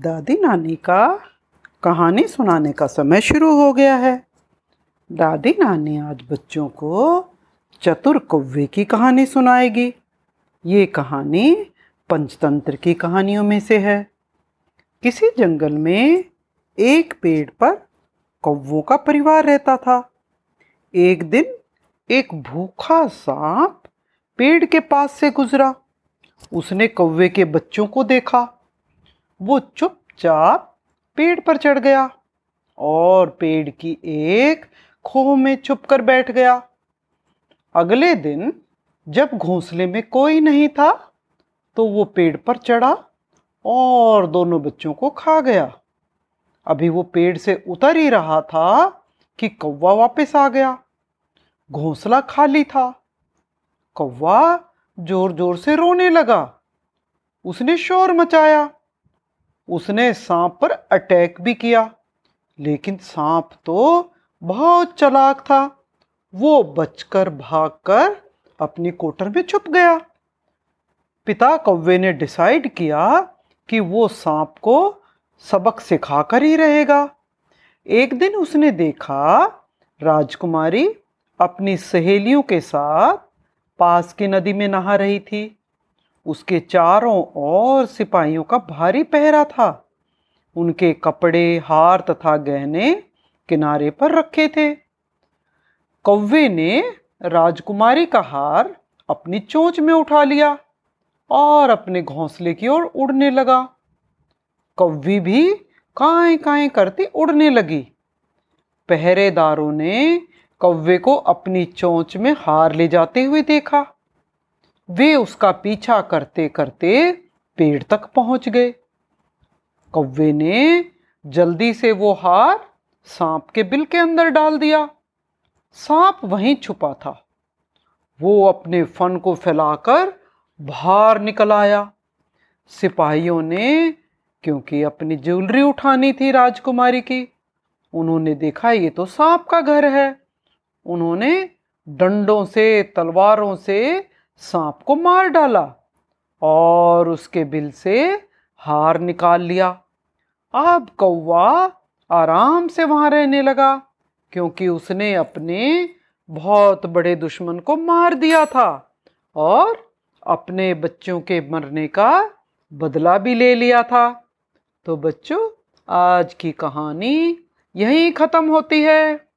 दादी नानी का कहानी सुनाने का समय शुरू हो गया है। दादी नानी आज बच्चों को चतुर कौवे की कहानी सुनाएगी। ये कहानी पंचतंत्र की कहानियों में से है। किसी जंगल में एक पेड़ पर कौवों का परिवार रहता था। एक दिन एक भूखा सांप पेड़ के पास से गुजरा। उसने कौवे के बच्चों को देखा। वो चुपचाप पेड़ पर चढ़ गया और पेड़ की एक खो में छुप कर बैठ गया। अगले दिन जब घोंसले में कोई नहीं था तो वो पेड़ पर चढ़ा और दोनों बच्चों को खा गया। अभी वो पेड़ से उतर ही रहा था कि कौवा वापस आ गया। घोंसला खाली था। कौवा ज़ोर ज़ोर से रोने लगा। उसने शोर मचाया। उसने सांप पर अटैक भी किया, लेकिन सांप तो बहुत चलाक था। वो बचकर भागकर अपनी कोटर में छुप गया। पिता कौवे ने डिसाइड किया कि वो सांप को सबक सिखा कर ही रहेगा। एक दिन उसने देखा राजकुमारी अपनी सहेलियों के साथ पास की नदी में नहा रही थी। उसके चारों ओर सिपाहियों का भारी पहरा था। उनके कपड़े, हार तथा गहने किनारे पर रखे थे। कौवे ने राजकुमारी का हार अपनी चोंच में उठा लिया और अपने घोंसले की ओर उड़ने लगा। कौवी भी काए काए करती उड़ने लगी। पहरेदारों ने कौवे को अपनी चोंच में हार ले जाते हुए देखा। वे उसका पीछा करते करते पेड़ तक पहुँच गए। कौवे ने जल्दी से वो हार सांप के बिल के अंदर डाल दिया। सांप वहीं छुपा था। वो अपने फन को फैलाकर बाहर निकल आया। सिपाहियों ने, क्योंकि अपनी ज्वेलरी उठानी थी राजकुमारी की, उन्होंने देखा ये तो सांप का घर है। उन्होंने डंडों से, तलवारों से सांप को मार डाला और उसके बिल से हार निकाल लिया। अब कौवा आराम से वहाँ रहने लगा, क्योंकि उसने अपने बहुत बड़े दुश्मन को मार दिया था और अपने बच्चों के मरने का बदला भी ले लिया था। तो बच्चों, आज की कहानी यहीं ख़त्म होती है।